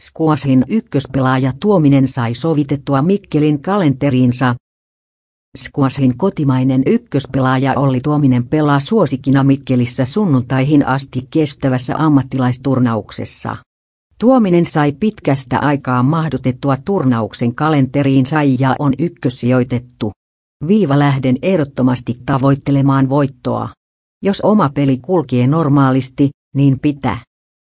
Squashin ykköspelaaja Tuominen sai sovitettua Mikkelin kalenteriinsa. Squashin kotimainen ykköspelaaja Olli Tuominen pelaa suosikina Mikkelissä sunnuntaihin asti kestävässä ammattilaisturnauksessa. Tuominen sai pitkästä aikaa mahdutettua turnauksen kalenteriinsa ja on ykkössijoitettu. Viiva lähden ehdottomasti tavoittelemaan voittoa. Jos oma peli kulkee normaalisti, niin pitää.